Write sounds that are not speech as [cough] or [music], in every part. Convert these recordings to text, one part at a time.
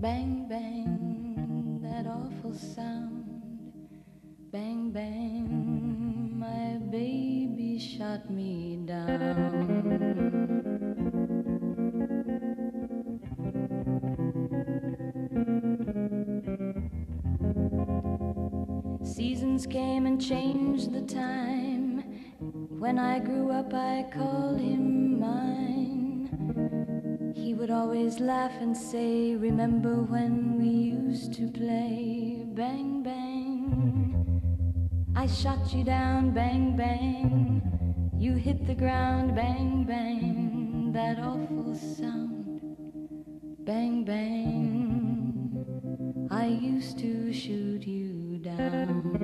Bang, bang. That awful sound. Bang, bang. My baby shot me down. Seasons came and changed the time. When I grew up, I called him mine. Always laugh and say, Remember when we used to play? Bang, bang. I shot you down, bang, bang. You hit the ground, bang, bang. That awful sound, bang, bang. I used to shoot you down.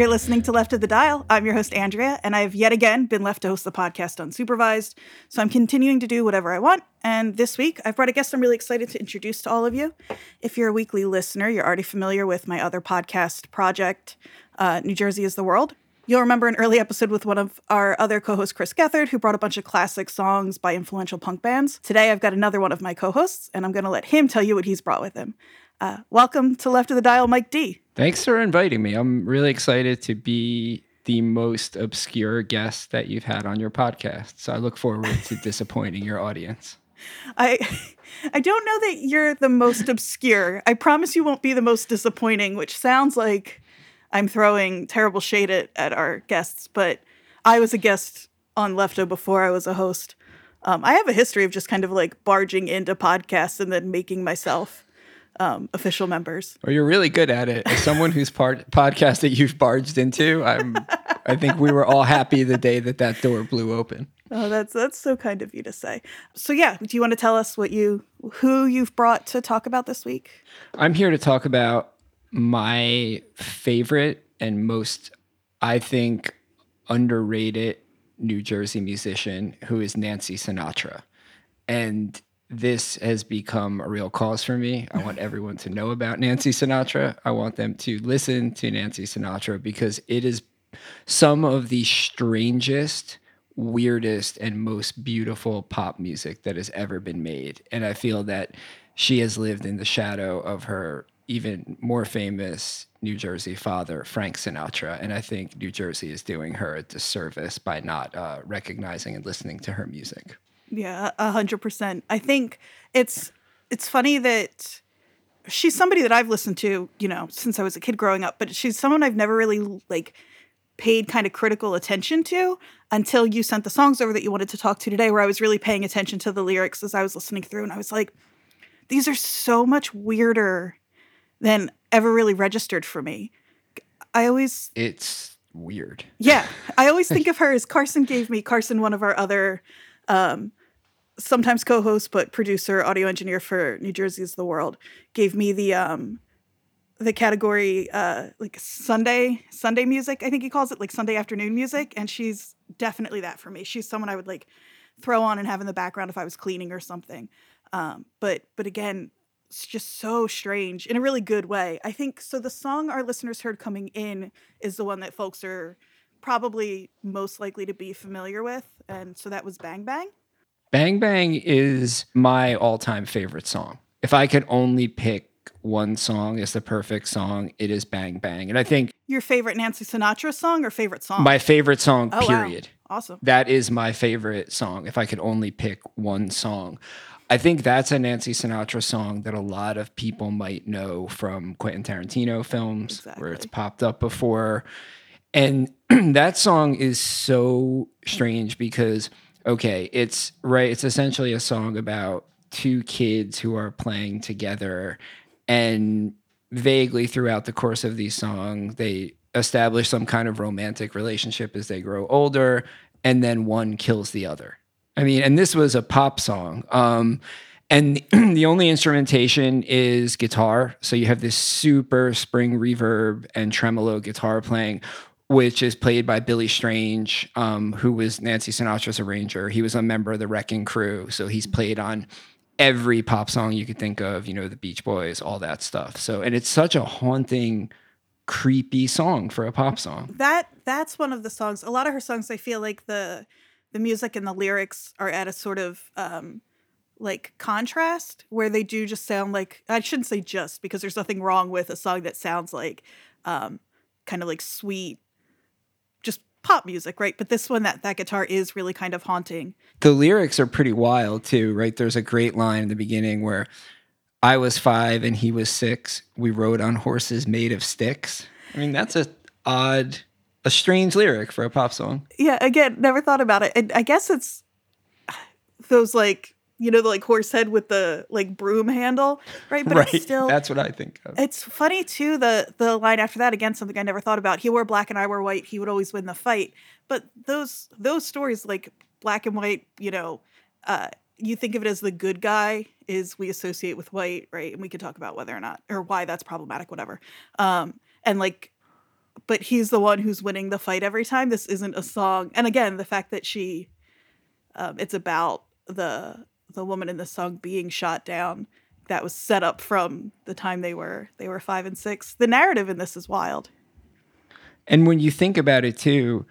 You're listening to Left of the Dial. I'm your host, Andrea, and I've yet again been left to host the podcast unsupervised. So I'm continuing to do whatever I want. And this week, I've brought a guest I'm really excited to introduce to all of you. If you're a weekly listener, you're already familiar with my other podcast project, uh, New Jersey is the World. You'll remember an early episode with one of our other co hosts, Chris Gethard, who brought a bunch of classic songs by influential punk bands. Today, I've got another one of my co hosts, and I'm going to let him tell you what he's brought with him. Uh, welcome to Left of the Dial, Mike D. Thanks for inviting me. I'm really excited to be the most obscure guest that you've had on your podcast. So I look forward to [laughs] disappointing your audience. I [laughs] I don't know that you're the most obscure. I promise you won't be the most disappointing, which sounds like I'm throwing terrible shade at, at our guests, but I was a guest on Lefto before I was a host. Um, I have a history of just kind of like barging into podcasts and then making myself um, official members. Well, you're really good at it. As someone whose part podcast that you've barged into, I'm. I think we were all happy the day that that door blew open. Oh, that's that's so kind of you to say. So yeah, do you want to tell us what you who you've brought to talk about this week? I'm here to talk about my favorite and most, I think, underrated New Jersey musician who is Nancy Sinatra. And this has become a real cause for me. I want everyone to know about Nancy Sinatra. I want them to listen to Nancy Sinatra because it is some of the strangest, weirdest, and most beautiful pop music that has ever been made. And I feel that she has lived in the shadow of her even more famous New Jersey father, Frank Sinatra. And I think New Jersey is doing her a disservice by not uh, recognizing and listening to her music. Yeah, a hundred percent. I think it's it's funny that she's somebody that I've listened to, you know, since I was a kid growing up, but she's someone I've never really like paid kind of critical attention to until you sent the songs over that you wanted to talk to today, where I was really paying attention to the lyrics as I was listening through, and I was like, these are so much weirder than ever really registered for me. I always It's weird. yeah, I always [laughs] think of her as Carson gave me Carson, one of our other um, sometimes co-host but producer audio engineer for New jersey's the World gave me the um the category uh like Sunday Sunday music I think he calls it like Sunday afternoon music and she's definitely that for me. She's someone I would like throw on and have in the background if I was cleaning or something. Um but but again it's just so strange in a really good way. I think so the song our listeners heard coming in is the one that folks are probably most likely to be familiar with and so that was Bang Bang. Bang Bang is my all time favorite song. If I could only pick one song as the perfect song, it is Bang Bang. And I think Your favorite Nancy Sinatra song or favorite song? my favorite song, Oh, wow. period. awesome. That is my favorite song if I could only pick one song. I think that's a Nancy Sinatra song that a lot of people might know from Quentin Tarantino films where it's popped up before. And [clears throat] that song is so strange because, okay, it's right, it's essentially a song about two kids who are playing together. And vaguely throughout the course of these songs, they establish some kind of romantic relationship as they grow older, and then one kills the other. I mean, and this was a pop song. Um, and [clears throat] the only instrumentation is guitar. So you have this super spring reverb and tremolo guitar playing, which is played by Billy Strange, um, who was Nancy Sinatra's arranger. He was a member of the Wrecking Crew. So he's played on every pop song you could think of, you know, the Beach Boys, all that stuff. So, and it's such a haunting, creepy song for a pop song. That that's one of the songs. A lot of her songs I feel like the the music and the lyrics are at a sort of um like contrast where they do just sound like I shouldn't say just because there's nothing wrong with a song that sounds like um kind of like sweet pop music, right? But this one that that guitar is really kind of haunting. the lyrics are pretty wild too, right? There's a great line in the beginning where I was five and he was six. We rode on horses made of sticks. I mean, that's a odd, a strange lyric for a pop song. Yeah, again, never thought about it. And I guess it's [sighs] those like you know the like horse head with the like broom handle, right? But right. it's still that's what I think of. It's funny too. The the line after that again, something I never thought about. He wore black and I wore white. He would always win the fight. But those those stories, like black and white, you know, uh, you think of it as the good guy is we associate with white, right? And we could talk about whether or not or why that's problematic, whatever. Um, and like, but he's the one who's winning the fight every time. This isn't a song. And again, the fact that she, um, it's about the the woman in the song being shot down that was set up from the time they were they were five and six. The narrative in this is wild. And when you think about it too,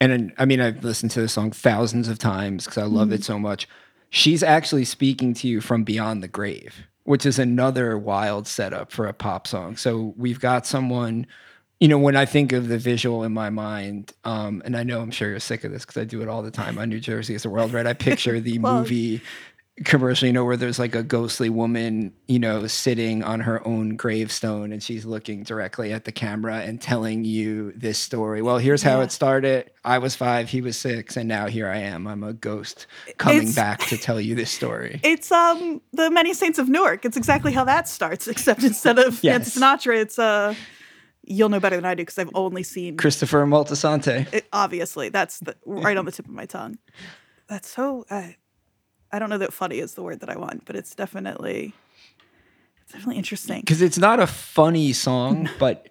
and I mean, I've listened to the song thousands of times because I love it mm-hmm. so much. She's actually speaking to you from beyond the grave, which is another wild setup for a pop song. So we've got someone, you know, when I think of the visual in my mind, um, and I know I'm sure you're sick of this because I do it all the time on New Jersey is the world, right? I picture [laughs] the Well- movie commercial, you know, where there's like a ghostly woman, you know, sitting on her own gravestone and she's looking directly at the camera and telling you this story. Well, here's how Yeah. it started. I was five, he was six, and now here I am. I'm a ghost coming It's- back to tell you this story. [laughs] It's um the Many Saints of Newark. It's exactly how that starts, [laughs] except instead of Yes. Nancy Sinatra, it's uh you'll know better than I do because I've only seen Christopher Moltisanti. it. Obviously, that's the, right on the tip of my tongue. That's so. Uh, I don't know that funny is the word that I want, but it's definitely it's definitely interesting. Because it's not a funny song, [laughs] but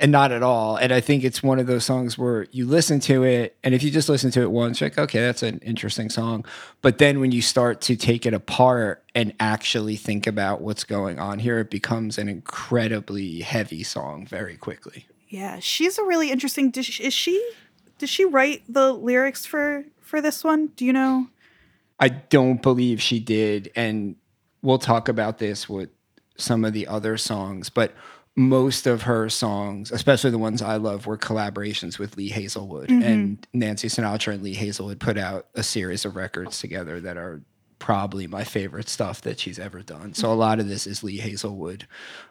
and not at all. And I think it's one of those songs where you listen to it, and if you just listen to it once, you're like, okay, that's an interesting song. But then when you start to take it apart and actually think about what's going on here, it becomes an incredibly heavy song very quickly. Yeah, she's a really interesting. She, is she? Did she write the lyrics for for this one? Do you know? I don't believe she did. And we'll talk about this with some of the other songs, but most of her songs, especially the ones I love, were collaborations with Lee Hazlewood. And Nancy Sinatra and Lee Hazlewood put out a series of records together that are probably my favorite stuff that she's ever done. So a lot of this is Lee Hazlewood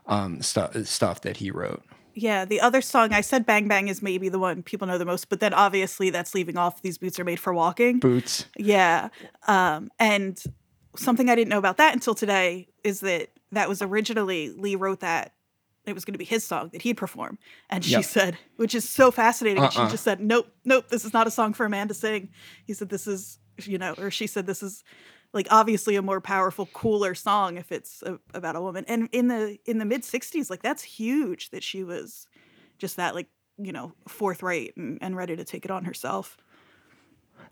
um, stuff stuff that he wrote. Yeah, the other song I said "Bang Bang" is maybe the one people know the most, but then obviously that's leaving off. These boots are made for walking. Boots. Yeah. Um, and something I didn't know about that until today is that that was originally Lee wrote that. It was going to be his song that he'd perform. And she Yep. said, which is so fascinating. Uh-uh. She just said, nope, nope, this is not a song for a man to sing. He said, this is you know, or she said this is like obviously a more powerful, cooler song if it's a, about a woman. And in the in the mid '60s, like that's huge that she was just that like you know forthright and, and ready to take it on herself.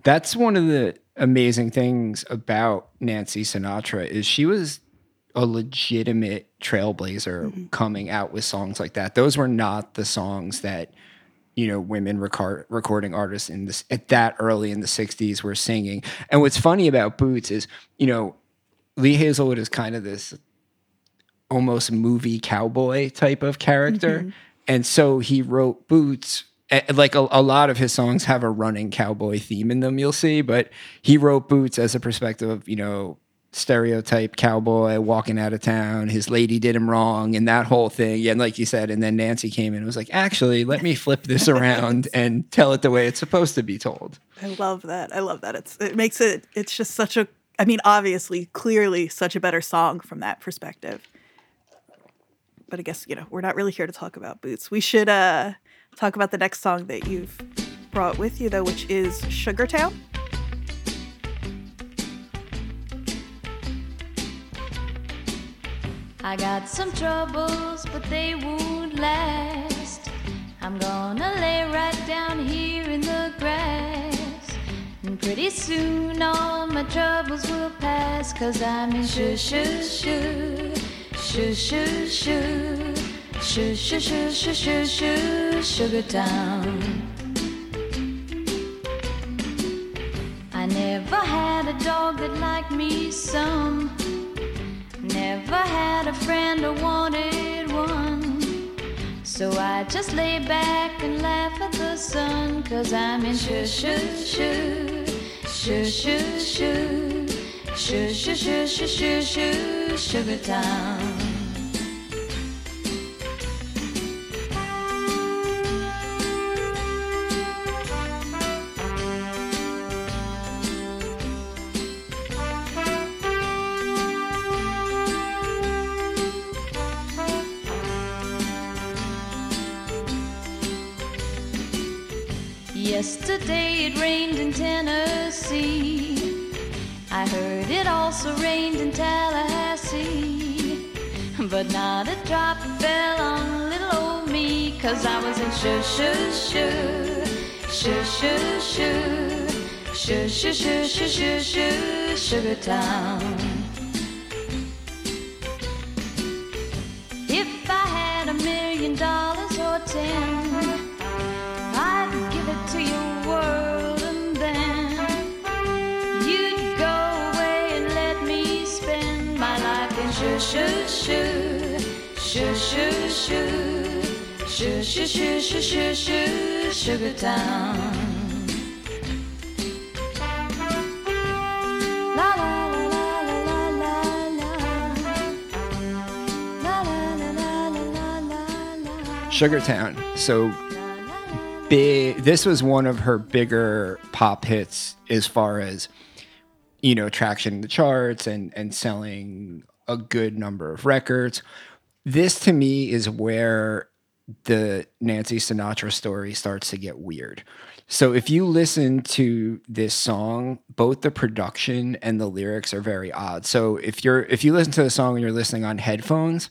That's one of the amazing things about Nancy Sinatra is she was a legitimate trailblazer mm-hmm. coming out with songs like that. Those were not the songs that you know women record, recording artists in this at that early in the 60s were singing. And what's funny about Boots is, you know, Lee Hazlewood is kind of this almost movie cowboy type of character. Mm-hmm. And so he wrote Boots like a, a, lot of his songs have a running cowboy theme in them you'll see but he wrote boots as a perspective of you know stereotype cowboy walking out of town. His lady did him wrong and that whole thing. Yeah, and like you said and then nancy came in and was like actually let me flip this around [laughs] and tell it the way it's supposed to be told. I love that. I love that. It's it makes it it's just such a i mean obviously clearly such a better song from that perspective. But i guess you know we're not really here to talk about boots. We should uh talk about the next song that you've brought with you, though, which is Sugartown. I got some troubles, but they won't last. I'm gonna lay right down here in the grass. And pretty soon all my troubles will pass. Cause I'm in shoo shoo shoo, shoo shoo shoo. Shoo, shoo, shoo, shoo, shoo, shoo, Sugar Town. I never had a dog that liked me some never had a friend or wanted one. So I just lay back and laugh at the sun, cause I'm in shoo shoo shoo, shoo shoo shoo, shoo shoo shoo shoo shoo, shoo sugar town. I heard it also rained in Tallahassee. But not a drop fell on little old me, cause I was in shoo shoo shoo, shoo shoo shoo, shoo shoo shoo shoo shoo shoo, Sugar Town. Shoo, shoo, shoo. Shoo, shoo, shoo, shoo, shoo, shoo, Sugar Town. Sugartown. So big this was one of her bigger pop hits as far as you know traction in the charts and and selling a good number of records this to me is where the Nancy Sinatra story starts to get weird. So if you listen to this song, both the production and the lyrics are very odd. So if you're if you listen to the song and you're listening on headphones,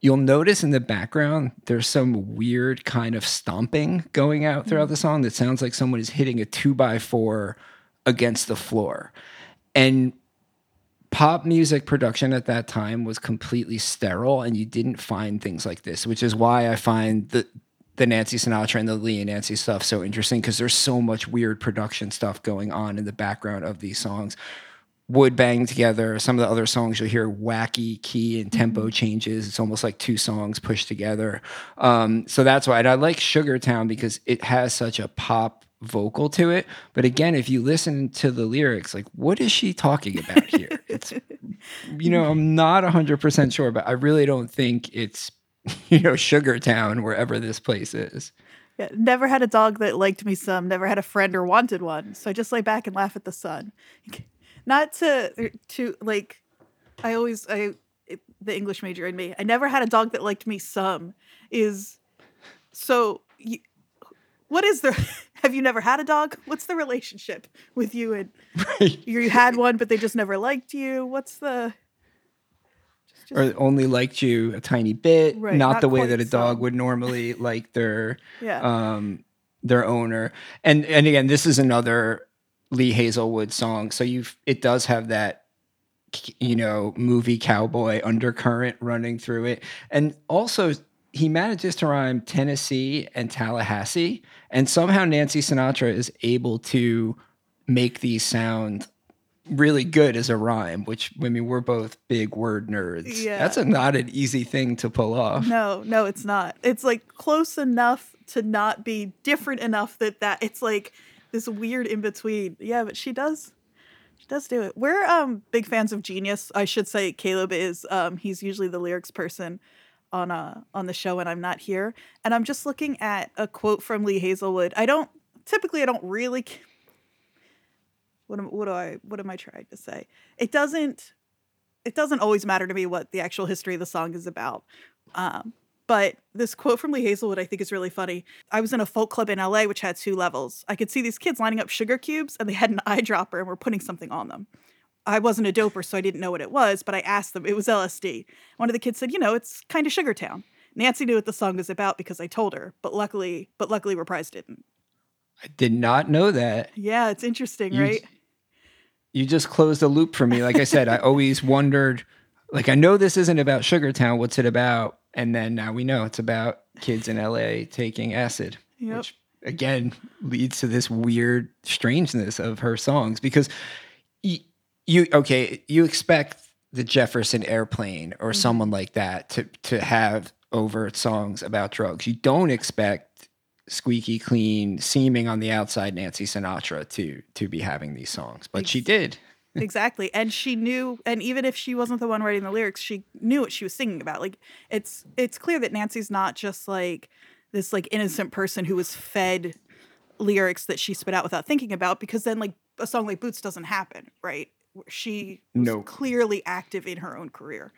You'll notice in the background there's some weird kind of stomping going out throughout mm-hmm. the song that sounds like someone is hitting a two by four against the floor. And pop music production at that time was completely sterile and you didn't find things like this, which is why I find the the Nancy Sinatra and the Lee and Nancy stuff so interesting because there's so much weird production stuff going on in the background of these songs would bang together. Some of the other songs you'll hear wacky key and tempo mm-hmm. changes. It's almost like two songs pushed together. Um, so that's why. And I like Sugartown because it has such a pop vocal to it. But again, if you listen to the lyrics, like what is she talking about here? [laughs] it's you know, I'm not 100% sure, but I really don't think it's [laughs] you know, Sugartown wherever this place is. Yeah, never had a dog that liked me some, never had a friend or wanted one. So I just lay back and laugh at the sun [laughs] not to to like I always I the English major in me. I never had a dog that liked me some is so you, what is there have you never had a dog? What's the relationship with you and Right. you had one, but they just never liked you? What's the just, just- Or only liked you a tiny bit, Right, not, not the way that a dog some. would normally [laughs] like their yeah. um their owner. And and again, this is another Lee Hazlewood song. So you it does have that you know, movie cowboy undercurrent running through it. And also he manages to rhyme Tennessee and Tallahassee. And somehow Nancy Sinatra is able to make these sound really good as a rhyme, which I mean we're both big word nerds. Yeah. That's a, not an easy thing to pull off. No, no, it's not. It's like close enough to not be different enough that that it's like this weird in between. Yeah, but she does she does do it. We're um big fans of Genius. I should say Caleb is um he's usually the lyrics person on uh on the show and I'm not here. And I'm just looking at a quote from Lee Hazlewood. I don't typically I don't really what am, what do I what am I trying to say? It doesn't it doesn't always matter to me what the actual history of the song is about. Um, but this quote from Lee Hazlewood I think is really funny. I was in a folk club in LA which had two levels. I could see these kids lining up sugar cubes and they had an [laughs] eyedropper and were putting something on them. I wasn't a doper, so I didn't know what it was, but I asked them. It was LSD. One of the kids said, "You know, it's kind of Sugar Town." Nancy knew what the song was about because I told her, but luckily, but luckily, Reprise didn't. I did not know that. Yeah, it's interesting, You- right? you just closed the loop for me. Like I said, I always wondered, like, I know this isn't about Sugartown. What's it about? And then now we know it's about kids in LA taking acid, Yep. which again leads to this weird strangeness of her songs because y- you, okay, you expect the Jefferson Airplane or Mm-hmm. someone like that to, to have overt songs about drugs. You don't expect squeaky clean, seeming on the outside Nancy Sinatra to to be having these songs, but she did. [laughs] exactly and she knew and even if she wasn't the one writing the lyrics she knew what she was singing about like it's it's clear that nancy's not just like this like innocent person who was fed lyrics that she spit out without thinking about because then like a song like boots doesn't happen right she was No. clearly active in her own career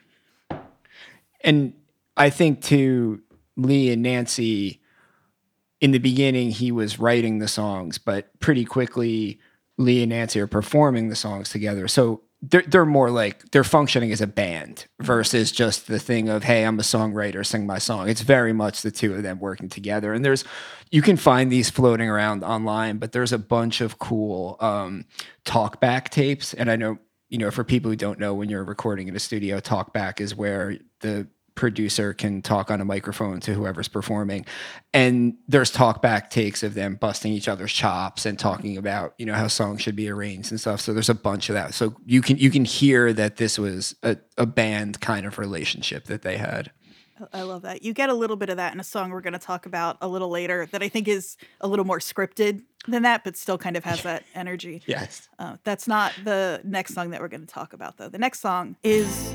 And I think to Lee and Nancy, in the beginning, he was writing the songs, but pretty quickly, Lee and Nancy are performing the songs together. So they're, they're more like they're functioning as a band versus just the thing of, hey, I'm a songwriter, sing my song. It's very much the two of them working together. And there's, you can find these floating around online, but there's a bunch of cool um, talk back tapes. And I know, you know, for people who don't know, when you're recording in a studio, talk back is where the producer can talk on a microphone to whoever's performing and there's talk back takes of them busting each other's chops and talking about you know how songs should be arranged and stuff so there's a bunch of that so you can you can hear that this was a, a band kind of relationship that they had I love that. You get a little bit of that in a song we're going to talk about a little later that I think is a little more scripted than that, but still kind of has that energy. yes Uh, that's not the next song that we're going to talk about, though. The next song is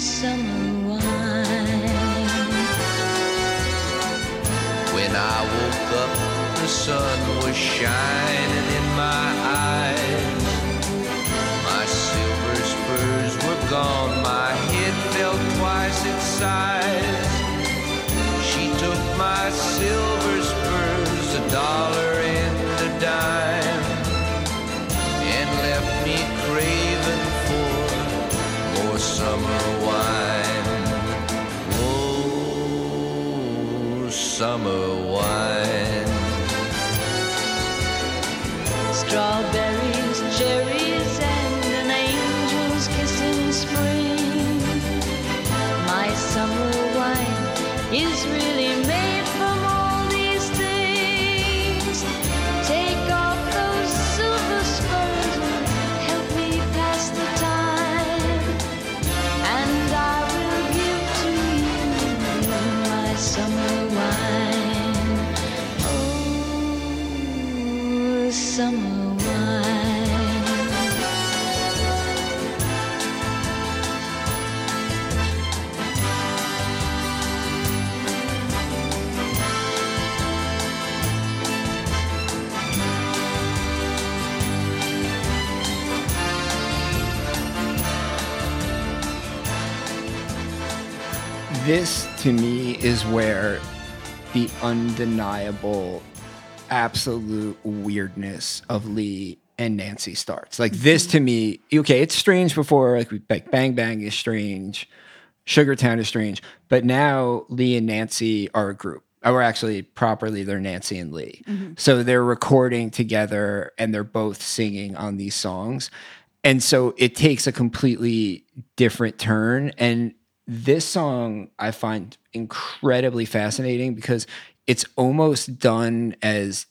summer wine. When I woke up, the sun was shining in my eyes. My silver spurs were gone, my head felt twice its size. She took my silver This to me is where the undeniable absolute weirdness of Lee and Nancy starts. Like this to me, okay, it's strange before like, we- like Bang Bang is strange, Sugartown is strange, but now Lee and Nancy are a group. Or actually, properly, they're Nancy and Lee. Mm-hmm. So they're recording together and they're both singing on these songs. And so it takes a completely different turn. And this song I find incredibly fascinating because it's almost done as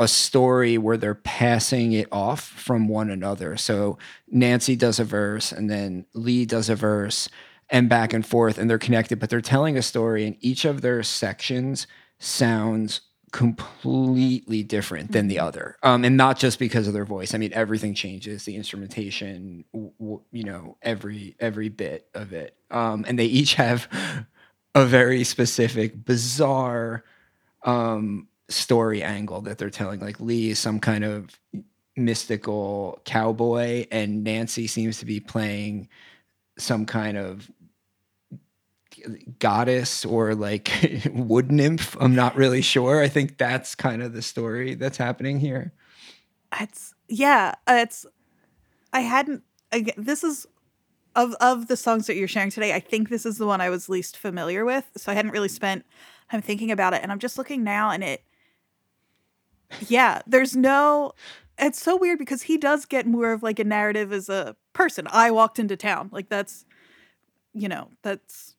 a story where they're passing it off from one another. So Nancy does a verse and then Lee does a verse and back and forth and they're connected, but they're telling a story and each of their sections sounds completely different than the other. Um, and not just because of their voice. I mean, everything changes, the instrumentation, w- w- you know, every every bit of it. Um, and they each have [laughs] a very specific, bizarre um, story angle that they're telling. Like Lee is some kind of mystical cowboy, and Nancy seems to be playing some kind of goddess or like [laughs] wood nymph. I'm not really sure. I think that's kind of the story that's happening here. It's yeah, it's I hadn't again, this is of of the songs that you're sharing today, I think this is the one I was least familiar with. So I hadn't really spent time thinking about it and I'm just looking now and it yeah, there's no it's so weird because he does get more of like a narrative as a person. I walked into town. Like that's you know, that's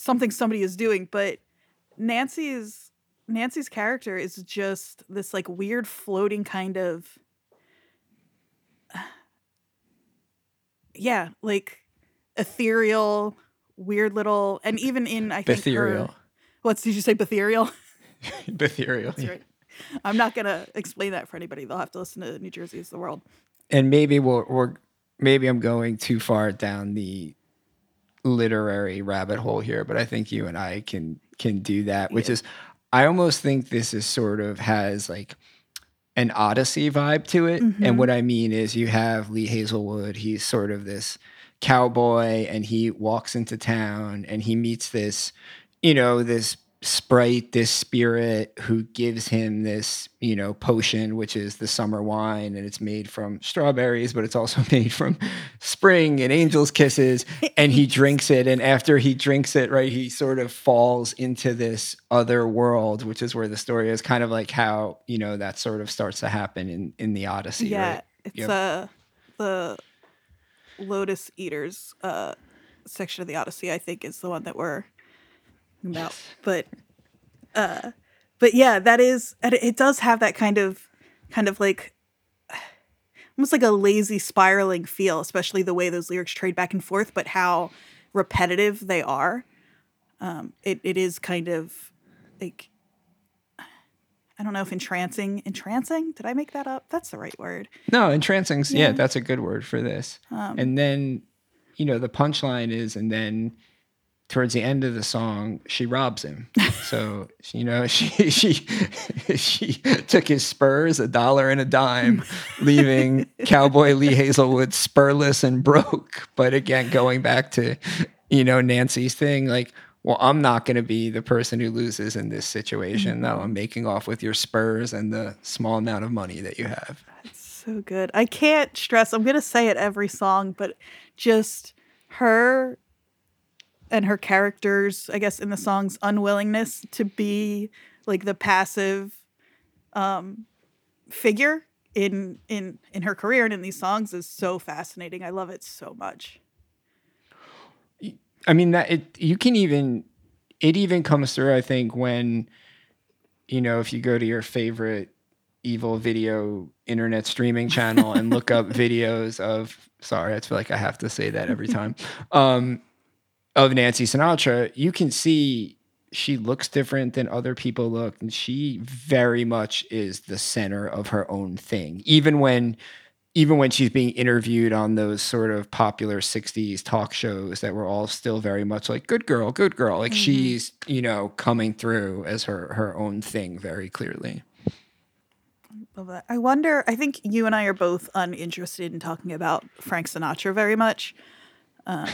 something somebody is doing, but Nancy's Nancy's character is just this like weird floating kind of yeah, like ethereal, weird little and even in I think her- Ethereal. what's did you say ethereal? [laughs] Ethereal. That's right. I'm not gonna explain that for anybody. They'll have to listen to New Jersey is the world. and maybe we'll, we're maybe I'm going too far down the literary rabbit hole here, but I think you and I can can do that. Which is, I almost think this is sort of has like an Odyssey vibe to it. And mm-hmm. what I mean is, you have Lee Hazlewood. He's sort of this cowboy, and he walks into town, and he meets this you know, this sprite, this spirit who gives him this, you know, potion, which is the summer wine, and it's made from strawberries, but it's also [laughs] made from spring and angel's kisses. And he [laughs] drinks it. And after he drinks it, right, he sort of falls into this other world, which is where the story is kind of like how, you know, that sort of starts to happen in, in the Odyssey. yeah, Right? it's Yep. uh the Lotus Eaters uh section of the Odyssey. I think is the one that we're talking about. [laughs] But uh, but yeah, that is and it it does have that kind of kind of like [sighs] almost like a lazy spiraling feel, especially the way those lyrics trade back and forth, but how repetitive they are. Um, it it is kind of like [sighs] I don't know if entrancing. Entrancing? Did I make that up? That's the right word. No, entrancing. Yeah. Yeah. that's a good word for this. Um, and then, you know, the punchline is, and then towards the end of the song, she robs him. [laughs] So you know, [laughs] she she she took his spurs, a dollar and a dime, [laughs] leaving Cowboy Lee Hazlewood spurless and broke. But again, going back to you know Nancy's thing, like. Well, I'm not going to be the person who loses in this situation. No, mm-hmm. I'm making off with your spurs and the small amount of money that you have. That's so good. I can't stress. I'm gonna say it every song, but just her and her characters, I guess, in the song's unwillingness to be like the passive um, figure in in in her career and in these songs is so fascinating. I love it so much. I mean that it you can even it even comes through I think when you know if you go to your favorite evil video internet streaming channel and look up [laughs] videos of sorry I feel like I have to say that every time um of Nancy Sinatra you can see she looks different than other people look and she very much is the center of her own thing even when even when she's being interviewed on those sort of popular 60s talk shows that were all still very much like good girl good girl like mm-hmm. she's you know coming through as her her own thing very clearly Love that. I wonder. I think you and I are both uninterested in talking about Frank Sinatra very much. Um,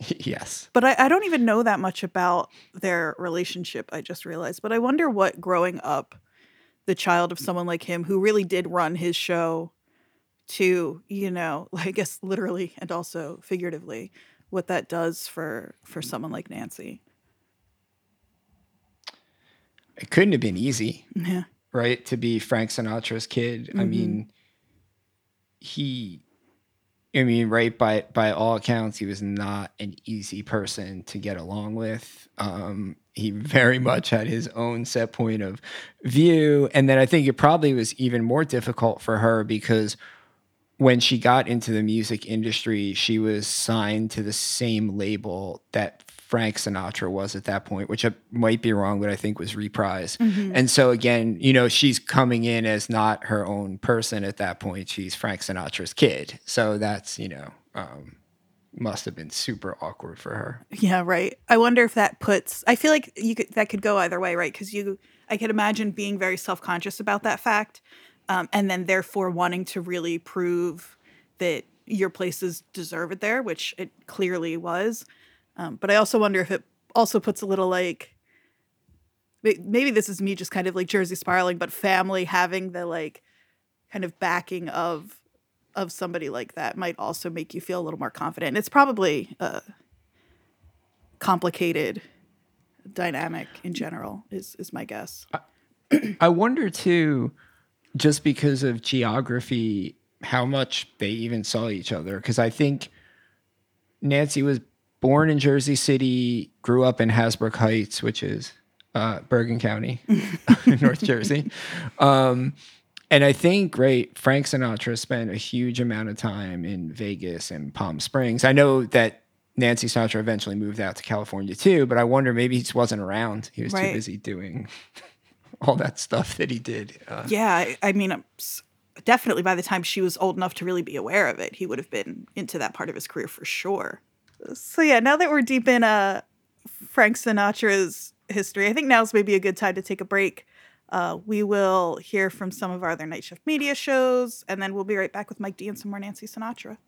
[laughs] yes But I, I don't even know that much about their relationship, I just realized. But I wonder what growing up, the child of someone like him who really did run his show to, you know, [laughs] I guess literally and also figuratively, what that does for for mm. someone like Nancy. it couldn't have been easy Yeah. right to be frank sinatra's kid i mm-hmm. mean he i mean right by by all accounts he was not an easy person to get along with. Um he very much had his own set point of view. And then i think it probably was even more difficult for her because when she got into the music industry, she was signed to the same label that Frank Sinatra was at that point, which I might be wrong, but I think was Reprise. And so again, you know, she's coming in as not her own person at that point. She's Frank Sinatra's kid. So that's, you know, um, must have been super awkward for her. Yeah, right. I wonder if that puts. I feel like you could that could go either way, right? Because you, I could imagine being very self conscious about that fact, um, and then therefore wanting to really prove that your places deserve it there, which it clearly was. Um, but I also wonder if it also puts a little like maybe this is me just kind of like Jersey spiraling, but family having the like kind of backing of of somebody like that might also make you feel a little more confident. It's probably a complicated dynamic in general is is my guess. I [clears throat] wonder too, just because of geography, how much they even saw each other. Because I think Nancy was born in Jersey City, grew up in Hasbrouck Heights, which is uh, Bergen County, [laughs] North Jersey. Um, and I think, right, Frank Sinatra spent a huge amount of time in Vegas and Palm Springs. I know that Nancy Sinatra eventually moved out to California too, but I wonder maybe he just wasn't around. He was too busy doing [laughs] all that stuff that he did. Uh, Yeah, I, I mean, s- definitely by the time she was old enough to really be aware of it, he would have been into that part of his career for sure. So yeah, now that we're deep in uh, Frank Sinatra's history, I think now's maybe a good time to take a break. Uh, we will hear from some of our other night shift media shows, and then we'll be right back with Mike D and some more Nancy Sinatra.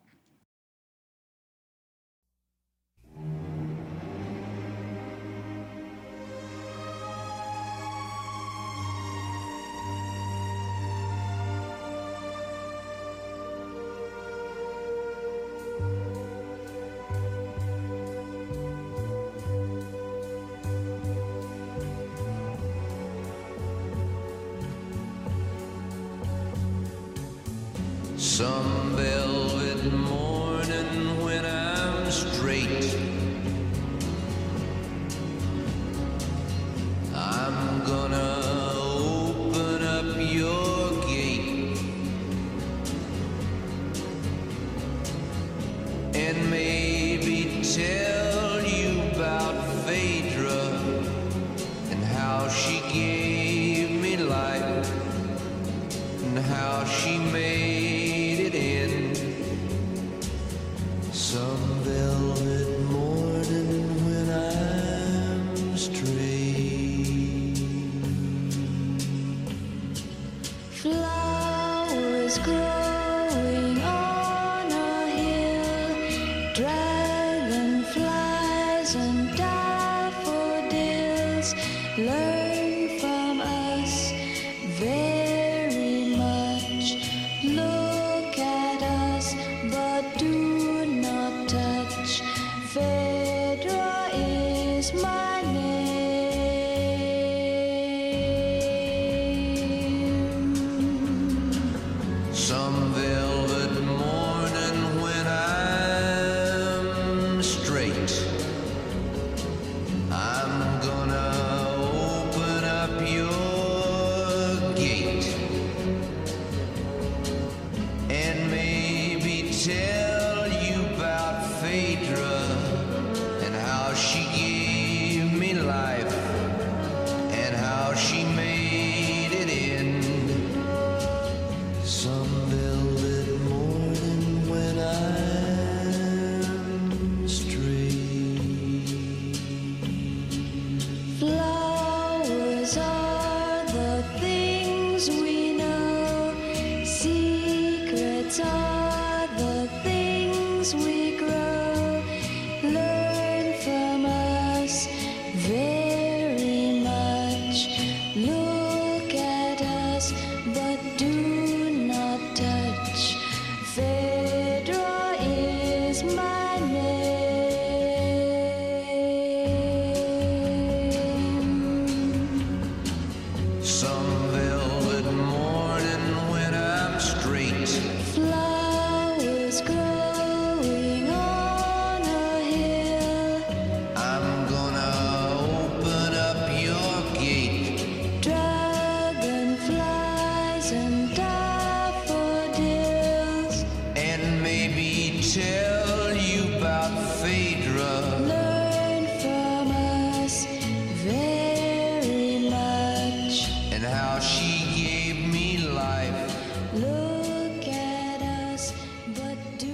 Learn she gave me life. Look at us, but do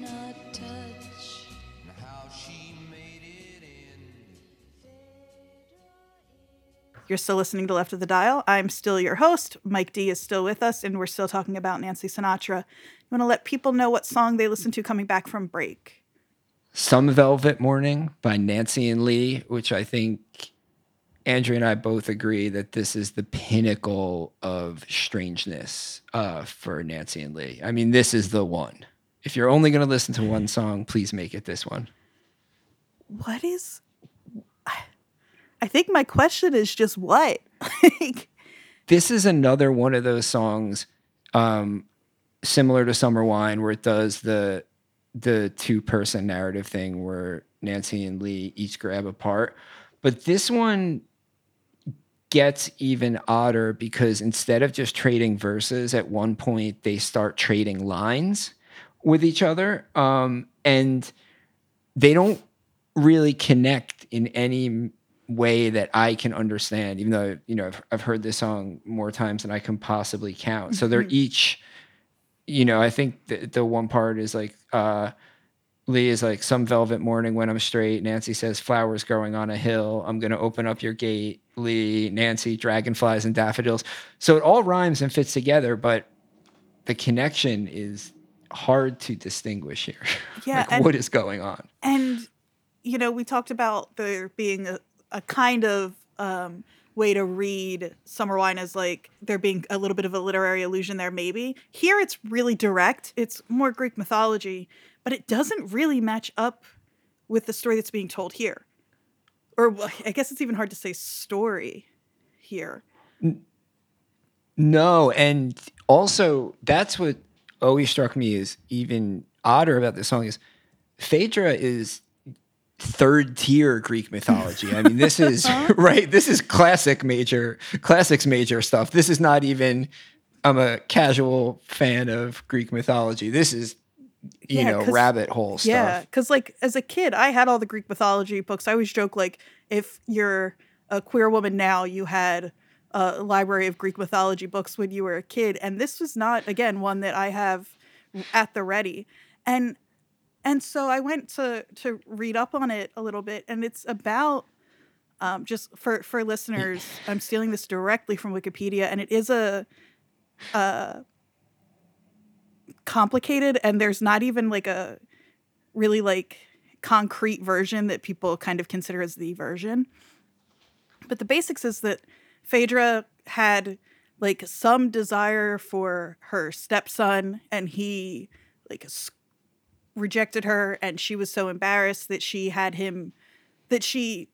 not touch. How she made it in. You're still listening to Left of the Dial. I'm still your host. Mike D is still with us, and we're still talking about Nancy Sinatra. You want to let people know what song they listen to coming back from break? Some Velvet Morning by Nancy and Lee, which I think Andrea and I both agree that this is the pinnacle of strangeness uh, for Nancy and Lee. I mean, this is the one. If you're only going to listen to one song, please make it this one. What is. I think my question is just what? [laughs] like, This is another one of those songs um, similar to Summer Wine where it does the the two person narrative thing where Nancy and Lee each grab a part. But this one gets even odder because instead of just trading verses, at one point they start trading lines with each other. Um, and they don't really connect in any way that I can understand, even though, you know, I've, I've heard this song more times than I can possibly count. So they're each, you know, I think the, the one part is like, uh, Lee is like some velvet morning when I'm straight. Nancy says flowers growing on a hill. I'm gonna open up your gate. Lee, Nancy, dragonflies and daffodils. So it all rhymes and fits together, but the connection is hard to distinguish here. [laughs] Yeah, like and- what is going on? And you know, we talked about there being a, a kind of um, way to read Summer Wine as like there being a little bit of a literary illusion there, maybe. Here it's really direct. It's more Greek mythology, but it doesn't really match up with the story that's being told here. Or well, I guess it's even hard to say story here. No, and also that's what always struck me as even odder about this song is Phaedra is third tier Greek mythology. I mean, this is [laughs] uh-huh. [laughs] right. This is classic major, classics major stuff. This is not even. I'm a casual fan of Greek mythology. This is, you Yeah, know, rabbit hole stuff. Yeah, because like as a kid, I had all the Greek mythology books. I always joke like if you're a queer woman now, you had a library of Greek mythology books when you were a kid, and this was not again one that I have at the ready. And and so I went to to read up on it a little bit, and it's about um, just for for listeners. I'm stealing this directly from Wikipedia, and it is a uh complicated and there's not even like a really like concrete version that people kind of consider as the version. But the basics is that Phaedra had like some desire for her stepson and he like rejected her and she was so embarrassed that she had him that she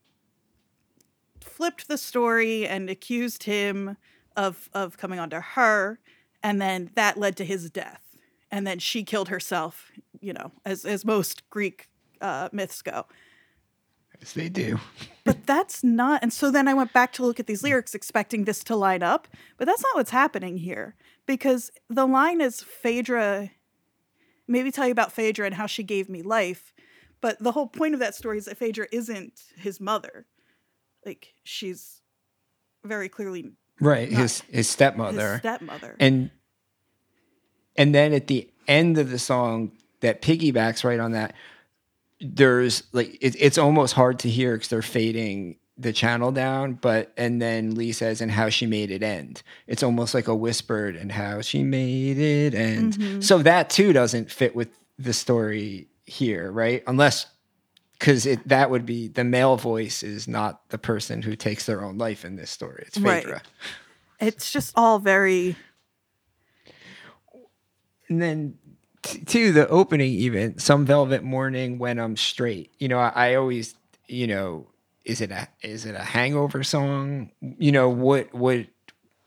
flipped the story and accused him of of coming onto her and then that led to his death and then she killed herself you know as as most greek uh, myths go Yes, they do. [laughs] but that's not and so then i went back to look at these lyrics expecting this to line up but that's not what's happening here because the line is phaedra maybe tell you about phaedra and how she gave me life but the whole point of that story is that phaedra isn't his mother like she's very clearly Right. His his stepmother. his stepmother and and then at the end of the song that piggybacks right on that there's like it, it's almost hard to hear because they're fading the channel down but and then lee says and how she made it end. It's almost like a whispered and how she made it end. Mhm. so that too doesn't fit with the story here right? Unless because it that would be the male voice is not the person who takes their own life in this story. It's Right. phaedra. It's just all very and then t- to the opening even some velvet morning when i'm straight you know I, I always you know is it a is it a hangover song you know what what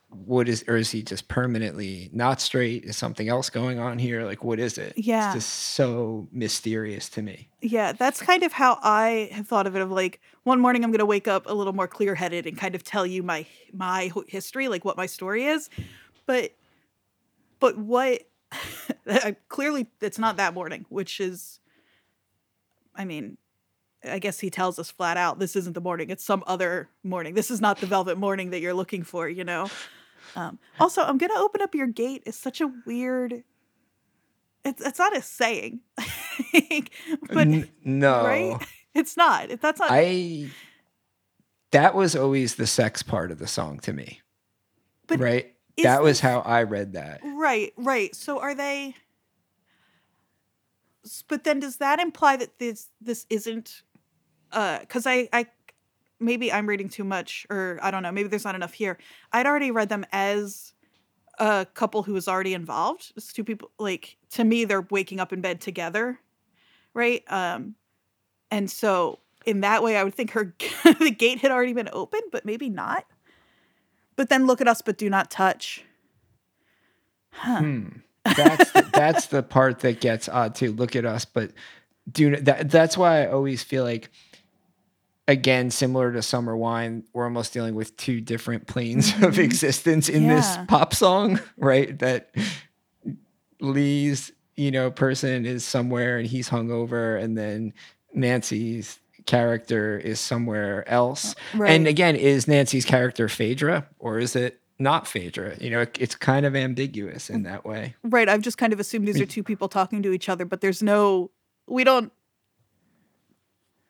what is or is he just permanently not straight is something else going on here like what is it Yeah. it's just so mysterious to me Yeah, that's kind of how I have thought of it. Of like, one morning I'm going to wake up a little more clear headed and kind of tell you my my history, like what my story is. But, but what? [laughs] Clearly, it's not that morning, which is, I mean, I guess he tells us flat out, this isn't the morning. It's some other morning. This is not the velvet morning that you're looking for. You know. Um, also, I'm gonna open up your gate. Is such a weird. It's it's not a saying, [laughs] but N- no right? It's not. That's not. i that was always the sex part of the song to me But right is that was how i read that right, right. So are they? But then, does that imply that this this isn't? Uh, because I I maybe I'm reading too much, or I don't know. Maybe there's not enough here. I'd already read them as a couple who was already involved. It's two people. Like to me, they're waking up in bed together, right? Um, and so in that way, I would think her [laughs] the gate had already been opened, but maybe not. But then look at us, but do not touch. Huh. Hmm. That's the, [laughs] that's the part that gets odd too. Look at us, but do that. That's why I always feel like, again, similar to Summer Wine, we're almost dealing with two different planes of Mhm. existence in this pop song, [laughs] right? That Lee's you know person is somewhere and he's hungover, and then Nancy's character is somewhere else. Right. And again, is Nancy's character Phaedra or is it not Phaedra? You know, it- it's kind of ambiguous in that way. Right. I've just kind of assumed these are two people talking to each other, but there's no, we don't,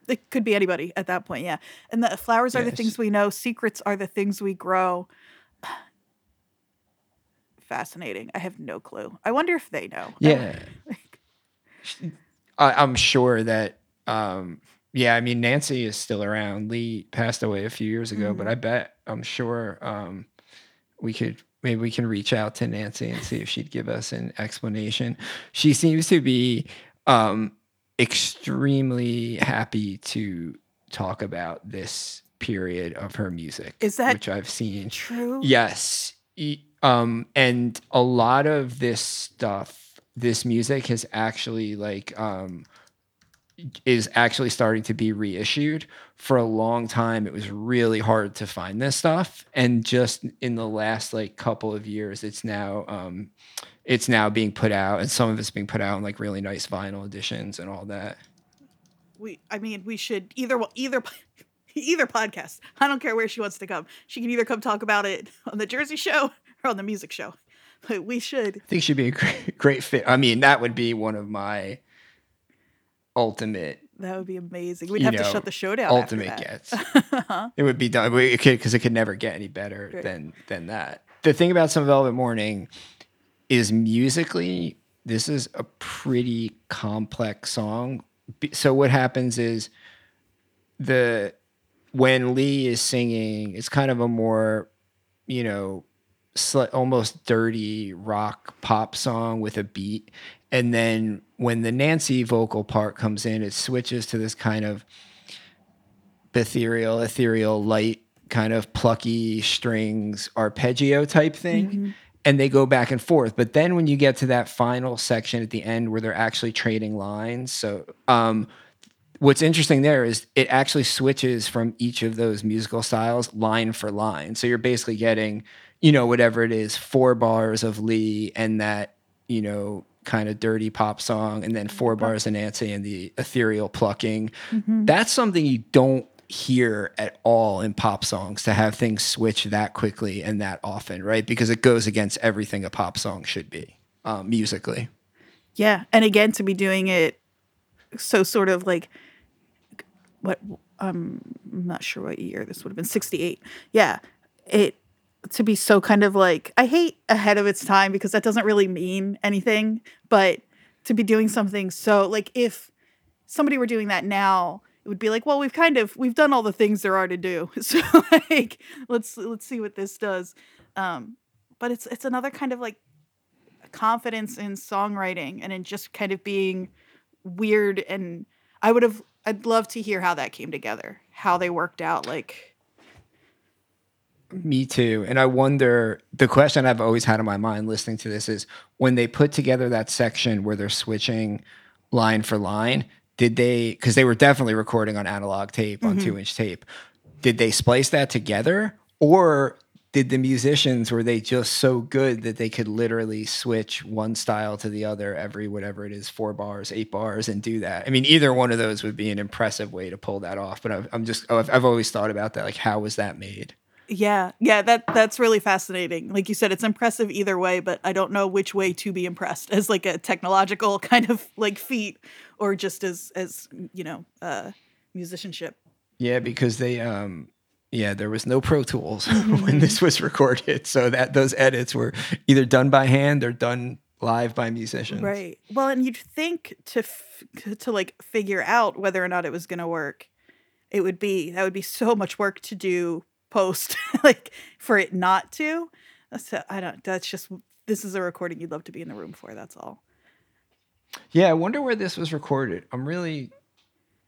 it could be anybody at that point. Yeah. And the flowers are the things we know, secrets are the things we grow. [sighs] Fascinating. I have no clue. I wonder if they know. Yeah. [laughs] I, I'm sure that, um, yeah, I mean, Nancy is still around. Lee passed away a few years ago, but I bet I'm sure um, we could maybe we can reach out to Nancy and see if she'd give us an explanation. She seems to be um, extremely happy to talk about this period of her music, Is that which I've seen. True. Yes. Um, and a lot of this stuff this music has actually like um is actually starting to be reissued. For a long time, it was really hard to find this stuff, and just in the last like couple of years, it's now um, it's now being put out, and some of it's being put out in like really nice vinyl editions and all that. We, I mean, we should either either [laughs] either podcast. I don't care where she wants to come. She can either come talk about it on the Jersey Show or on the music show. But we should. I think she'd be a great, great fit. I mean, that would be one of my ultimate That would be amazing. We'd have to shut the show down. ultimate gets. [laughs] it would be done because it could never get any better Right. than than that. The thing about some Velvet Morning is musically, this is a pretty complex song. So what happens is the when Lee is singing, it's kind of a more, you know, sli- almost dirty rock pop song with a beat. And then when the Nancy vocal part comes in, it switches to this kind of ethereal, ethereal, light, kind of plucky strings arpeggio type thing. And they go back and forth. But then when you get to that final section at the end where they're actually trading lines, so um, what's interesting there is it actually switches from each of those musical styles line for line. So you're basically getting, you know, whatever it is, four bars of Lee and that, you know, kind of dirty pop song, and then four bars of Nancy and the ethereal plucking. That's something you don't hear at all in pop songs to have things switch that quickly and that often, right? Because it goes against everything a pop song should be um, musically. yeah, and again to be doing it so sort of like what um, I'm not sure what year this would have been 68. Yeah, it to be so kind of like I hate ahead of its time because that doesn't really mean anything, but to be doing something so like if somebody were doing that now it would be like well we've kind of we've done all the things there are to do. [laughs] So like let's let's see what this does. Um but it's it's another kind of like confidence in songwriting and in just kind of being weird and i would have i'd love to hear how that came together how they worked out like Me too. And I wonder the question I've always had in my mind listening to this is when they put together that section where they're switching line for line, did they, because they were definitely recording on analog tape, on mm-hmm. two inch tape, did they splice that together? Or did the musicians, were they just so good that they could literally switch one style to the other every whatever it is, four bars, eight bars, and do that? I mean, either one of those would be an impressive way to pull that off. But I've, I'm just, oh, I've, I've always thought about that. Like, how was that made? Yeah yeah that that's really fascinating like you said it's impressive either way but i don't know which way to be impressed [laughs] as like a technological [laughs] kind of like feat or just as as you know uh musicianship Yeah, because they um yeah, there was no Pro Tools [laughs] when this was recorded. So that those edits were either done by hand or done live by musicians. Right. Well, and you'd think to f- to like figure out whether or not it was going to work, it would be that would be so much work to do post, [laughs] like for it not to. So I don't. That's just this is a recording you'd love to be in the room for. That's all. Yeah, I wonder where this was recorded. I'm really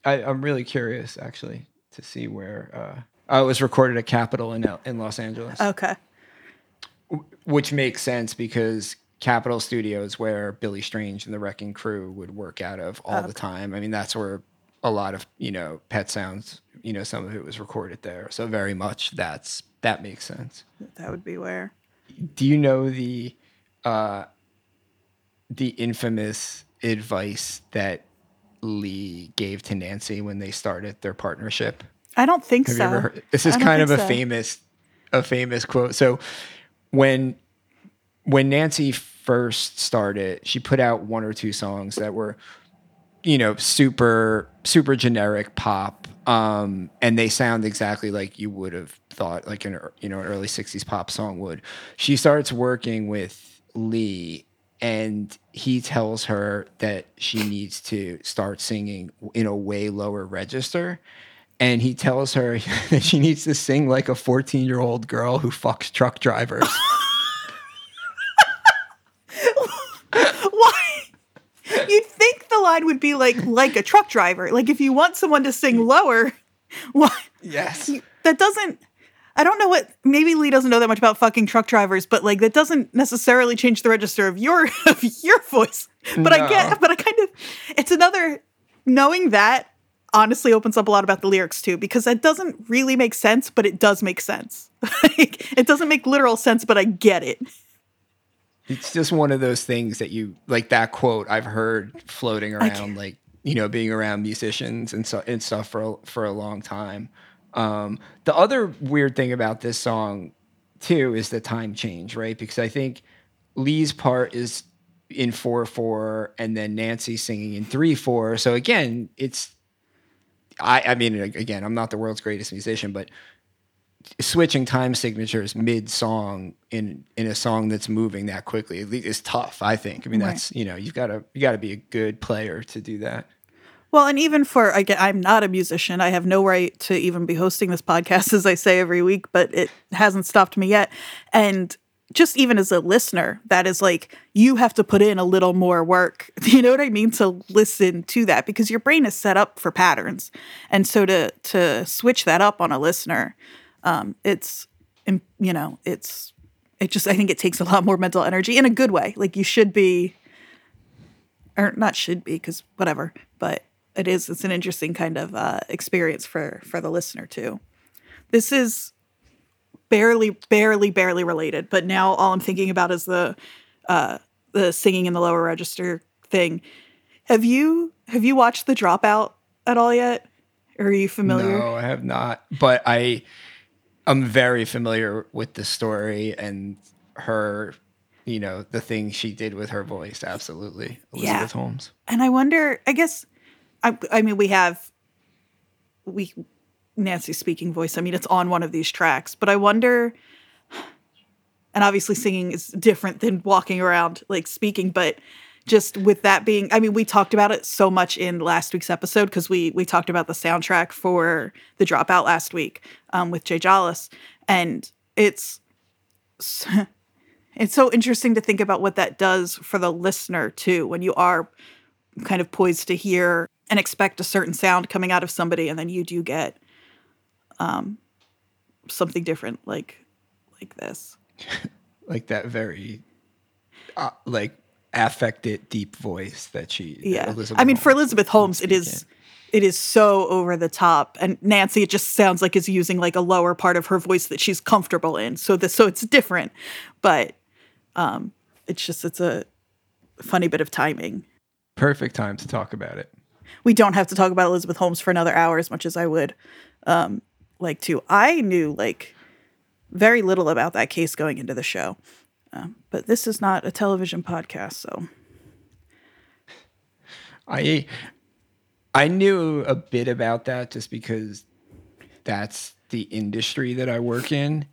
I, I'm really curious actually to see where uh oh, it was recorded at Capitol in in Los Angeles. Okay. which makes sense because Capitol Studios, where Billy Strange and the Wrecking Crew would work out of all the time. I mean, that's where a lot of you know Pet Sounds, you know, some of it was recorded there. So very much that's that makes sense. That would be where. Do you know the uh, the infamous advice that Lee gave to Nancy when they started their partnership? I don't think Have so. you ever heard? This is kind of a so. famous, a famous quote. So when when Nancy first started, she put out one or two songs that were, you know, super super generic pop, um, and they sound exactly like you would have thought, like an you know an early '60s pop song would. She starts working with Lee. And he tells her that she needs to start singing in a way lower register and he tells her [laughs] that she needs to sing like a 14 year old girl who fucks truck drivers. [laughs] Why? You'd think the line would be like like a truck driver. Like if you want someone to sing lower, [laughs] why? yes. that doesn't I don't know what maybe Lee doesn't know that much about fucking truck drivers, but like that doesn't necessarily change the register of your [laughs] of your voice. But I No. get but I kind of it's another knowing that honestly opens up a lot about the lyrics too, because that doesn't really make sense, but it does make sense. [laughs] like, it doesn't make literal sense, but I get it. It's just one of those things that you like that quote I've heard floating around, like you know, being around musicians and so and stuff for a, for a long time. Um, the other weird thing about this song too is the time change, right? Because I think Lee's part is in four four, and then Nancy singing in three four. So again, it's I I mean again, I'm not the world's greatest musician, but switching time signatures mid song in in a song that's moving that quickly is tough. I think. I mean, Right. that's you know you've got to you got to be a good player to do that. Well, and even for I I'm not a musician. I have no right to even be hosting this podcast, [laughs] as I say every week, but it hasn't stopped me yet. And just even as a listener, that is like you have to put in a little more work. [laughs] You know what I mean? To listen to that because your brain is set up for patterns, and so to to switch that up on a listener, um, it's you know it's it just I think it takes a lot more mental energy in a good way. Like you should be or not should be because whatever but it is it's an interesting kind of uh, experience for for the listener too this is barely barely barely related but now all i'm thinking about is the uh the singing in the lower register thing have you have you watched the dropout at all yet or are you familiar No, I have not. But I I'm very familiar with the story and her, you know, the thing she did with her voice. Absolutely, Elizabeth Holmes. and I wonder. I guess, I, I mean, we have we Nancy's speaking voice. I mean, it's on one of these tracks, but I wonder. And obviously, singing is different than walking around like speaking, but just with that being, I mean, we talked about it so much in last week's episode because we we talked about the soundtrack for the Dropout last week um, with Jay Jollis, and it's [laughs] it's so interesting to think about what that does for the listener too when you are kind of poised to hear and expect a certain sound coming out of somebody and then you do get um something different like like this. [laughs] Like that very, uh, like affected deep voice that she. yeah Elizabeth i mean for elizabeth holmes it is it is so over the top and nancy it just sounds like is using like a lower part of her voice that she's comfortable in so this so it's different but um it's just it's a funny bit of timing Perfect time to talk about it. we don't have to talk about Elizabeth Holmes for another hour as much as I would um, like to. I knew like very little about that case going into the show, um, but this is not a television podcast, so I I knew a bit about that just because that's the industry that I work in.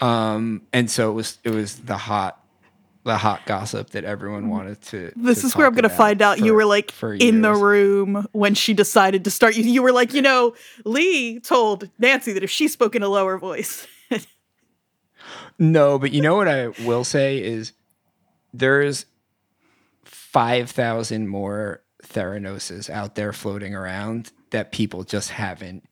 Um, and so it was it was the hot the hot gossip that everyone wanted to. this to is where I'm going to find out you were like for in the room when she decided to start. You, you were like, you know, Lee told Nancy that if she spoke in a lower voice, No, but you know what I will say is there's five thousand more Theranoses out there floating around that people just haven't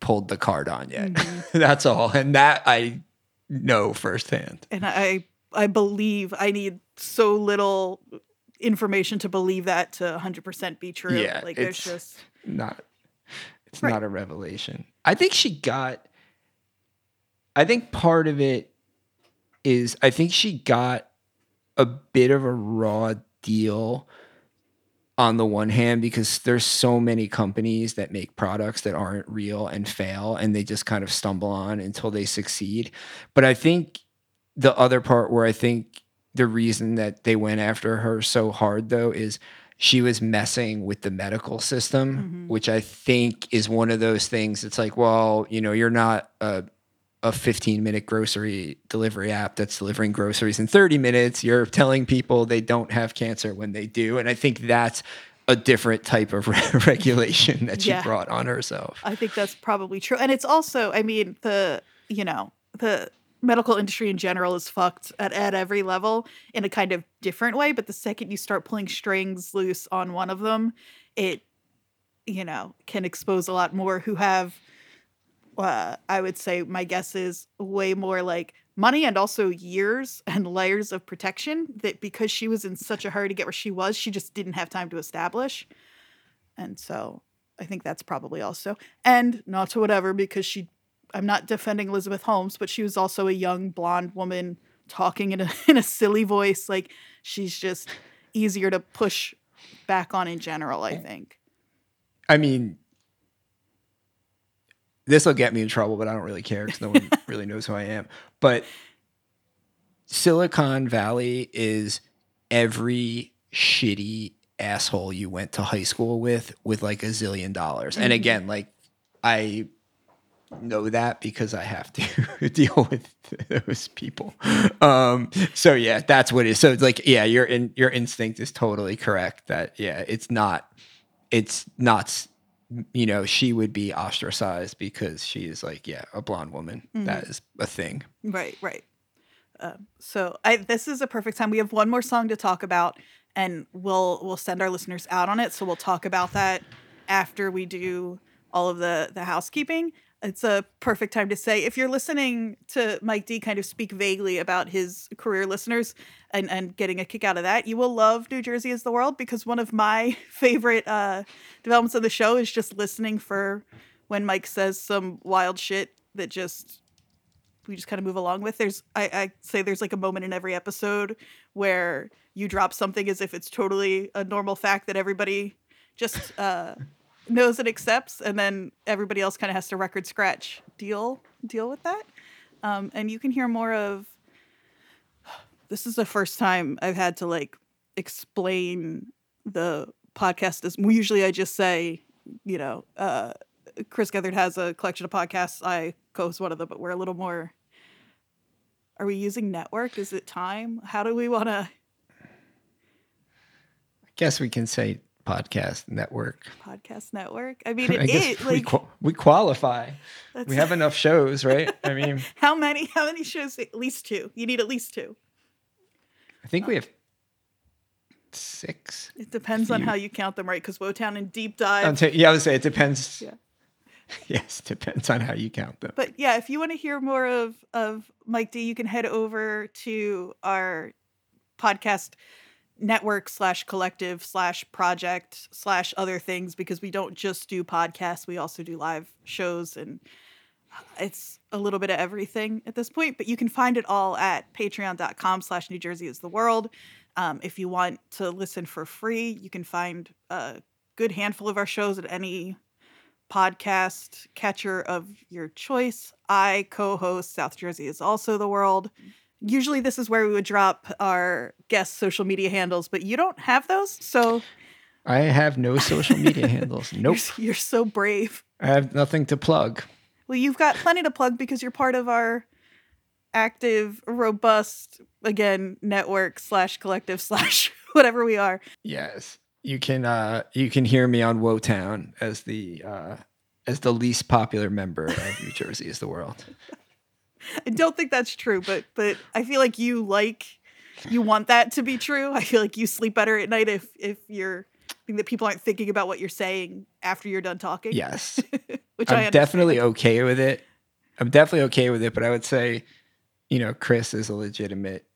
pulled the card on yet. Mm-hmm. [laughs] That's all, and that I know firsthand. and I I believe I need so little information to believe that to 100% be true. Yeah, like there's it's- just Not, it's Right. not a revelation. I think she got. I think part of it is I think she got a bit of a raw deal on the one hand because there's so many companies that make products that aren't real and fail and they just kind of stumble on until they succeed. But i think the other part where i think the reason that they went after her so hard though is she was messing with the medical system mm-hmm. which i think is one of those things. It's like well you know you're not a a 15 minute grocery delivery app that's delivering groceries in 30 minutes. You're telling people they don't have cancer when they do. And I think that's a different type of [laughs] regulation that she Yeah. brought on herself. I think that's probably true. And it's also, I mean, the, you know, the medical industry in general is fucked at, at every level in a kind of different way. But the second you start pulling strings loose on one of them, it, you know, can expose a lot more who have uh, I would say my guess is way more like money and also years and layers of protection that because she was in such a hurry to get where she was, she just didn't have time to establish. And so I think that's probably also, and not to whatever, because she, I'm not defending Elizabeth Holmes, but she was also a young blonde woman talking in a, [laughs] in a silly voice. Like she's just easier to push back on in general, I think. I mean, this will get me in trouble, but I don't really care because no one [laughs] really knows who I am. But Silicon Valley is every shitty asshole you went to high school with with like a zillion dollars. And again, like I know that because I have to [laughs] deal with those people. Um, so yeah, that's what it is. So it's like, yeah, your in, your instinct is totally correct. That yeah, it's not, it's not. You know, she would be ostracized because she is like, yeah, a blonde woman. That is a thing. Right, right. Um, so I this is a perfect time. We have one more song to talk about, and we'll we'll send our listeners out on it. So we'll talk about that after we do all of the the housekeeping. It's a perfect time to say if you're listening to Mike D kind of speak vaguely about his career listeners and and getting a kick out of that, you will love New Jersey is the world because one of my [laughs] favorite uh, developments of the show is just listening for when Mike says some wild shit that just we just kind of move along with. There's I, I say there's like a moment in every episode where you drop something as if it's totally a normal fact that everybody just uh, knows and accepts, and then everybody else kind of has to record scratch deal deal with that. Um, and you can hear more of. This is the first time I've had to like explain the podcast. As usually I just say, you know, uh, Chris Gethard has a collection of podcasts. I co-host one of them, but we're a little more. Are we using network? Is it time? How do we want to I guess we can say podcast network. podcast network? I mean, [laughs] I it is we, like qual- we qualify. We have enough shows, right? [laughs] I mean, how many? How many shows? At least two. You need at least two. I think we have six. It depends on how you count them, right? Because Wotown and Deep Dive. yeah, I would say it depends. Yeah. [laughs] Yes, depends on how you count them. but yeah, if you want to hear more of of Mike D, you can head over to our podcast network slash collective slash project slash other things because we don't just do podcasts we also do live shows and it's a little bit of everything at this point but you can find it all at patreon.com slash new jersey is the world. Um, if you want to listen for free you can find a good handful of our shows at any podcast catcher of your choice. I co-host south jersey is also the world usually this is where we would drop our guest social media handles, but you don't have those. So I have no social media handles. [laughs] you're, Nope. you're so brave. I have nothing to plug. Well, you've got plenty to plug because you're part of our active, robust, again, network slash collective [laughs] slash whatever we are. Yes. You can uh you can hear me on Wotown as the uh as the least popular member of New Jersey is the world. [laughs] I don't think that's true, but but I feel like you like you want that to be true. I feel like you sleep better at night if if you're that people aren't thinking about what you're saying after you're done talking. Yes. [laughs] which I'm definitely okay with it. I'm definitely okay with it, but I would say, you know, Chris is a legitimate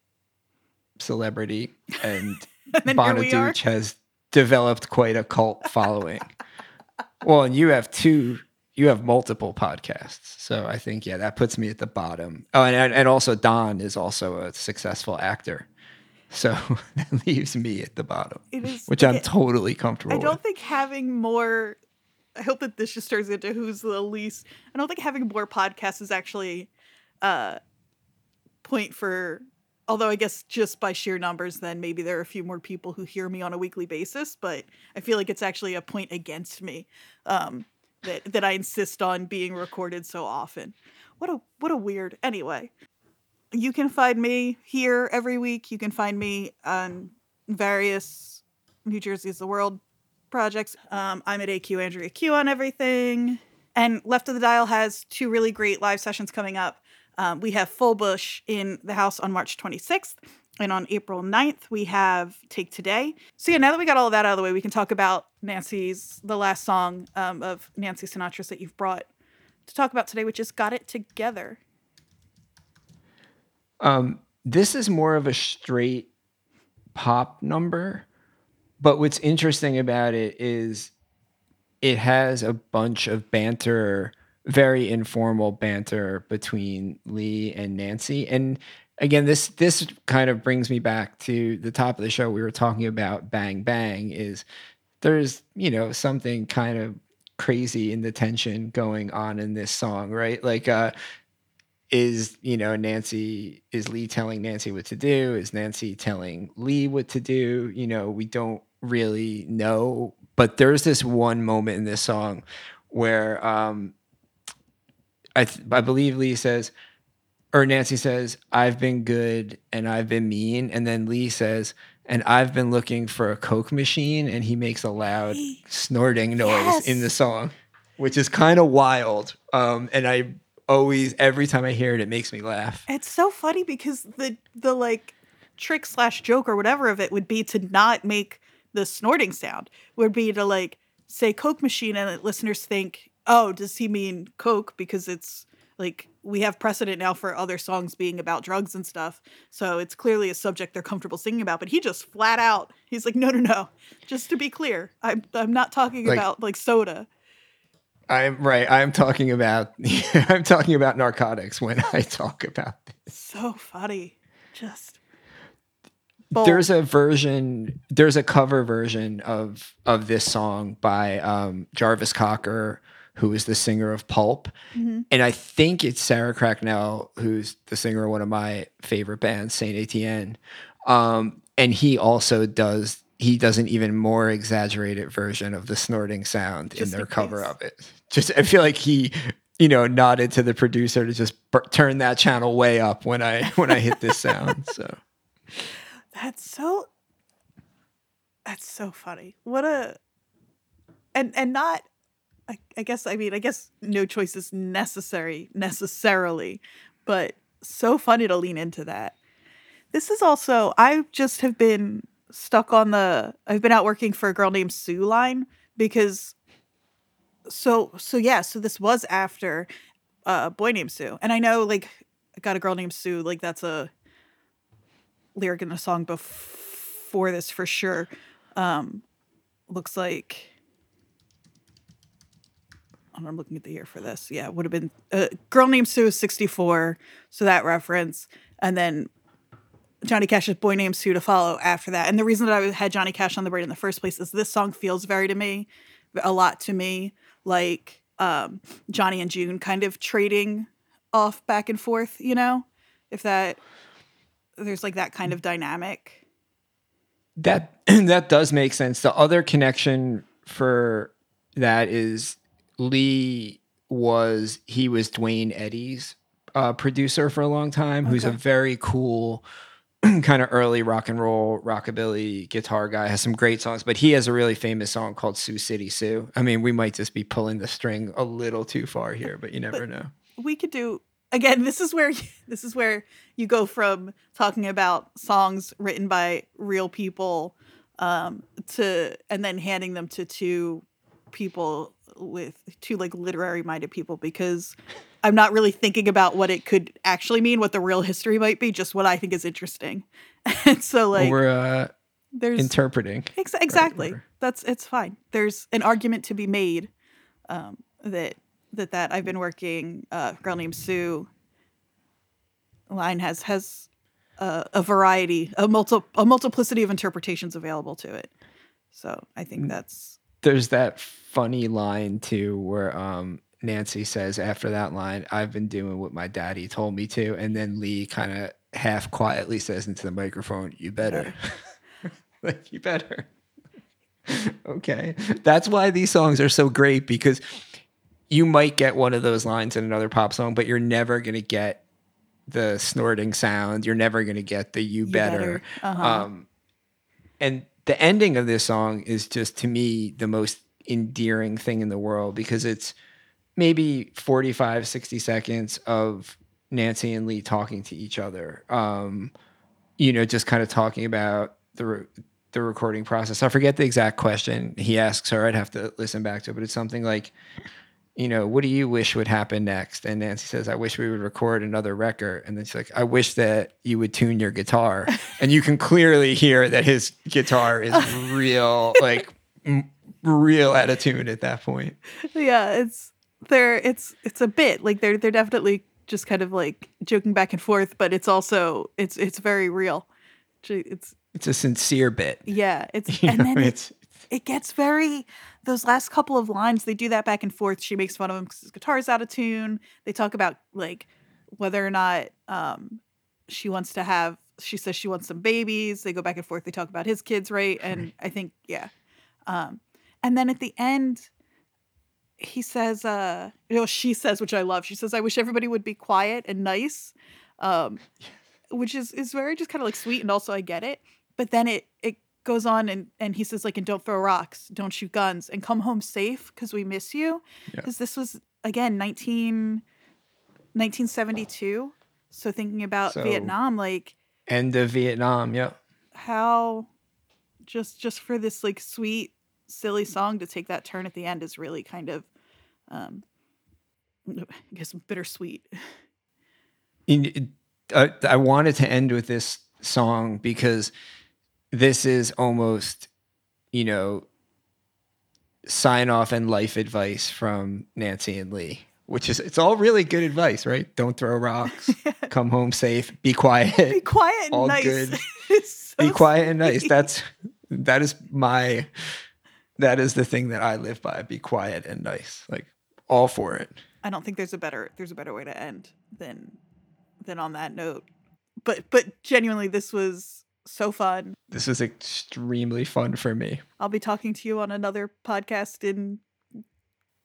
celebrity and [laughs] And then here we are. Bonaduce has developed quite a cult following. well, and you have two, you have multiple podcasts. So I think, yeah, that puts me at the bottom. Oh, and, and also Don is also a successful actor. So [laughs] that leaves me at the bottom, It is which I'm okay, totally comfortable with. I don't with. think having more. I hope that this just turns into who's the least. I don't think having more podcasts is actually uh point for. Although I guess just by sheer numbers, then maybe there are a few more people who hear me on a weekly basis. But I feel like it's actually a point against me um, that that I insist on being recorded so often. What a what a weird. Anyway, you can find me here every week. You can find me on various New Jersey's the World projects. Um, I'm at AQ Andrea Q on everything. And Left of the Dial has two really great live sessions coming up. Um, we have Full Bush in the house on March 26th. And on April 9th, we have Take Today. So, yeah, now that we got all of that out of the way, we can talk about Nancy's, the last song um, of Nancy Sinatra's that you've brought to talk about today, which is Got It Together. Um, this is more of a straight pop number, but what's interesting about it is it has a bunch of banter, very informal banter between Lee and Nancy. And again, this this kind of brings me back to the top of the show. We were talking about Bang Bang. Is there's you know something kind of crazy in the tension going on in this song, right? Like, uh, is you know Nancy is Lee telling Nancy what to do? Is Nancy telling Lee what to do? You know, we don't really know, but there's this one moment in this song where um, I th- I believe Lee says or Nancy says, I've been good and I've been mean. And then Lee says, and I've been looking for a Coke machine. And he makes a loud [gasps] snorting noise Yes. in the song, which is kind of wild. Um, and I always, every time I hear it, it makes me laugh. It's so funny because the the like trick slash joke or whatever of it would be to not make the snorting sound. Would be to like say Coke machine and listeners think, oh, does he mean Coke? Because it's like we have precedent now for other songs being about drugs and stuff. So it's clearly a subject they're comfortable singing about. But he just flat out, he's like, no, no, no. Just to be clear, I'm I'm not talking Like- about like soda. I'm right. I'm talking about, [laughs] I'm talking about narcotics when I talk about this. So funny. Just there's a version there's a cover version of of this song by um jarvis cocker who is the singer of pulp. Mhm. and i think it's sarah cracknell who's the singer of one of my favorite bands saint etienne. Um and he also does he does an even more exaggerated version of the snorting sound in their cover of it. Just i feel like he you know nodded to the producer to just bur- turn that channel way up when i [laughs] when i hit this sound so. That's so that's so funny. What a and and not I, I guess I mean I guess no choice is necessary necessarily, but so funny to lean into that. This is also I just have been stuck on the I've been out working for a girl named Sue line because so so yeah, so this was after uh, a boy named Sue. And I know like I got a girl named Sue, like that's a lyric in a song before this for sure. Um, looks like oh, I'm looking at the year for this. Yeah, would have been a girl named Sue is 64, so that reference, and then Johnny Cash's boy named Sue to follow after that. And the reason that I had Johnny Cash on the brain in the first place is this song feels very to me, a lot to me, like um, Johnny and June kind of trading off back and forth. You know, if that there's like that kind of dynamic. That [clears throat] that does make sense. The other connection for that is Lee was he was Duane Eddy's uh, producer for a long time, who's a very cool [clears throat] kind of early rock and roll rockabilly guitar guy. Has some great songs, but he has a really famous song called "Sioux City Sue." I mean, we might just be pulling the string a little too far here, but you never know. we could do again this is where [laughs] this is where you go from talking about songs written by real people um to and then handing them to two people with two like literary minded people because i'm not really thinking about what it could actually mean what the real history might be just what i think is interesting [laughs] and so like we're uh, there's interpreting. Ex- exactly. whatever. That's it's fine. There's an argument to be made um, that that that I've been working. Uh, a girl named Sue. Line has has uh, a variety, a multi a multiplicity of interpretations available to it. So I Mm. think that's there's that funny line too where um Nancy says after that line, I've been doing what my daddy told me to, and then Lee kind of half quietly says into the microphone, You better. [laughs] like you better. [laughs] okay. That's why these songs are so great because you might get one of those lines in another pop song, but you're never gonna get the snorting sound. You're never gonna get the you, better. better. Uh-huh. Um and the ending of this song is just to me the most endearing thing in the world because it's maybe 45 60 seconds of nancy and lee talking to each other. Um you know just kind of talking about the re- the recording process. I forget the exact question he asks her. I'd have to listen back to it but it's something like you know, what do you wish would happen next? And Nancy says, I wish we would record another record. And then she's like, I wish that you would tune your guitar. [laughs] and you can clearly hear that his guitar is [laughs] real, like m- real out of tune at that point. yeah, it's they're it's it's a bit like they're they're definitely just kind of like joking back and forth, but it's also it's it's very real. It's It's a sincere bit. yeah, it's [laughs] You and know, then it, it's it gets very those last couple of lines they do that back and forth. She makes fun of him because his guitar's out of tune. They talk about like whether or not um she wants to have she says she wants some babies. They go back and forth. They talk about his kids right? And [laughs] i think yeah. Um and then at the end he says uh you know she says which i love. She says i wish everybody would be quiet and nice um [laughs] which is is very just kind of like sweet and also i get it. But then it it goes on and and he says like and don't throw rocks don't shoot guns and come home safe because we miss you Yeah. because this was again 19 1972 so thinking about So- vietnam like end of Vietnam. yeah how just just for this like sweet silly song to take that turn at the end is really kind of um i guess bittersweet in, I wanted to end with this song because this is almost, you know, sign off and life advice from Nancy and Lee, which is it's all really good advice, right? Don't throw rocks, [laughs] come home safe, be quiet. be quiet, and all nice good. [laughs] So be quiet and nice. That's that is my that is the thing that I live by. Be quiet and nice. Like all for it. I don't think there's a better there's a better way to end than than on that note. But but genuinely this was so fun. This is extremely fun for me. I'll be talking to you on another podcast in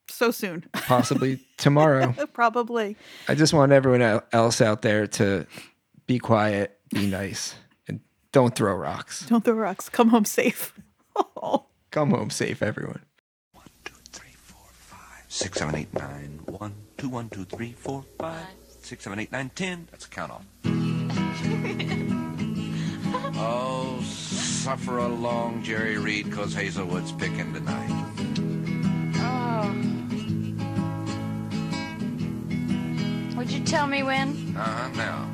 so soon. Possibly [laughs] tomorrow. Probably. I just want everyone else out there to be quiet, be nice, and don't throw rocks. Don't throw rocks. Come home safe. Oh. [laughs] Come home safe, everyone. two, three, four, five, six, seven, eight, nine. One, two, one, two, three, four, five, six, seven, eight, nine, ten. That's a count off. [laughs] Oh, suffer along, Jerry Reed, 'cause Hazlewood's picking tonight. Oh. Would you tell me when? Uh-huh, now.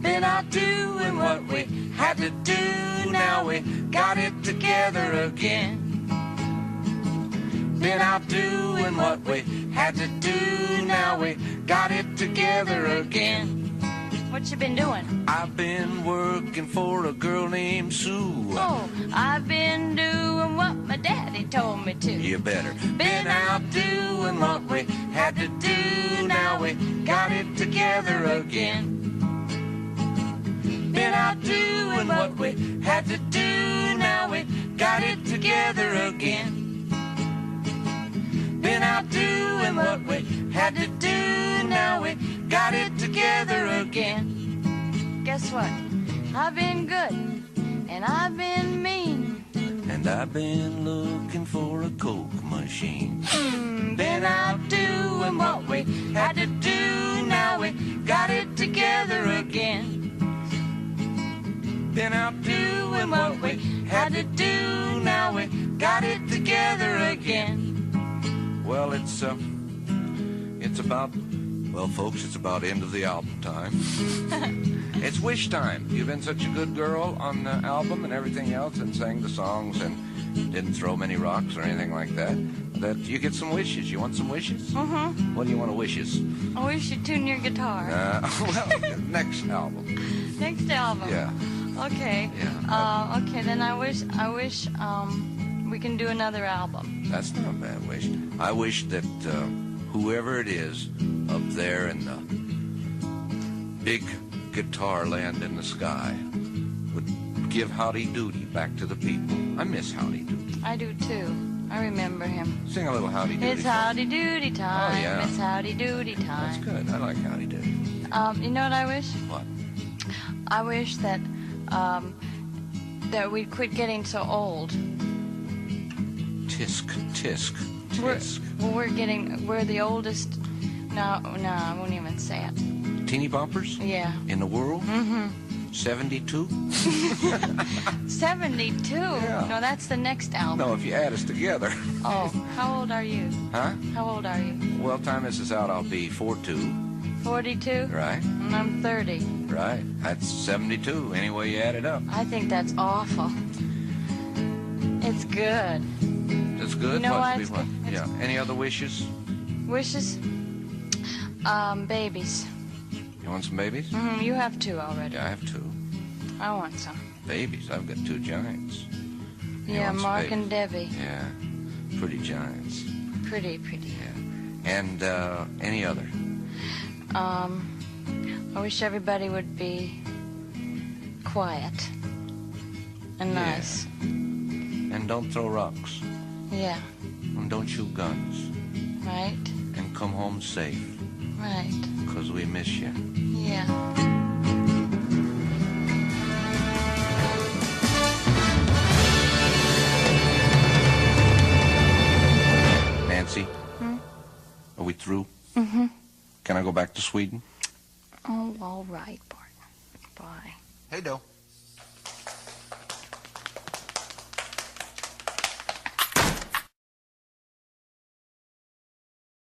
Been out doing what we had to do. Now we got it together again. Been out doing what we had to do. Now we got it together again. What you been doing? I've been working for a girl named Sue. Oh, I've been doing what my daddy told me to. You better. Been out doing what we had to do. Now we got it together again. Been out doing what we had to do. Now we got it together again. Been out doing what we had to do. Now we got it together again. Guess what? I've been good and I've been mean. And I've been looking for a Coke machine. Hmm, Been out doing what we had to do. Now we got it together again. Been out doing what we had to do. Now we got it together again. Well, it's uh, it's about well, folks, it's about end of the album time. [laughs] it's wish time. You've been such a good girl on the album and everything else, and sang the songs and didn't throw many rocks or anything like that. That you get some wishes. You want some wishes? Uh-huh. What do you want to wishes? I wish you'd tune your guitar. Uh, [laughs] well, next album. [laughs] Next album. Yeah. Okay. Yeah. Uh, okay, then I wish I wish um we can do another album. That's not a bad wish. I wish that uh, whoever it is up there in the big guitar land in the sky would give Howdy Doody back to the people. I miss Howdy Doody. I do too. I remember him. Sing a little Howdy Doody. It's howdy doody time. Oh, yeah. It's howdy doody time. That's good. I like Howdy Doody. Um, you know what I wish? What? I wish that um that we'd quit getting so old. Tisk, tisk, We're, well, we're getting we're the oldest. No, no, I won't even say it. Teeny boppers Yeah. in the world? Mm-hmm. 72? 72? [laughs] Yeah. No, that's the next album. No, if you add us together. [laughs] Oh, how old are you? Huh? How old are you? Well, time this is out, I'll be 42. 42? Right? And I'm 30. Right. That's 72, any way you add it up. I think that's awful. It's good. That's good. You know what? It's good. Yeah. Any other wishes? Wishes? Um, babies. You want some babies? hmm you have two already. Yeah, I have two. I want some. Babies? I've got two giants. You yeah, Mark babies? and Debbie. Yeah. Pretty giants. Pretty, pretty. Yeah. And uh, any other? Um, I wish everybody would be quiet and Yeah. nice. And don't throw rocks. Yeah, And don't shoot guns. right, And come home safe. right. Because we miss you. Yeah. Nancy? Hmm? Are we through? Mm-hmm. Can I go back to Sweden? Oh, all right, Bart. Bye. Hey, Doe.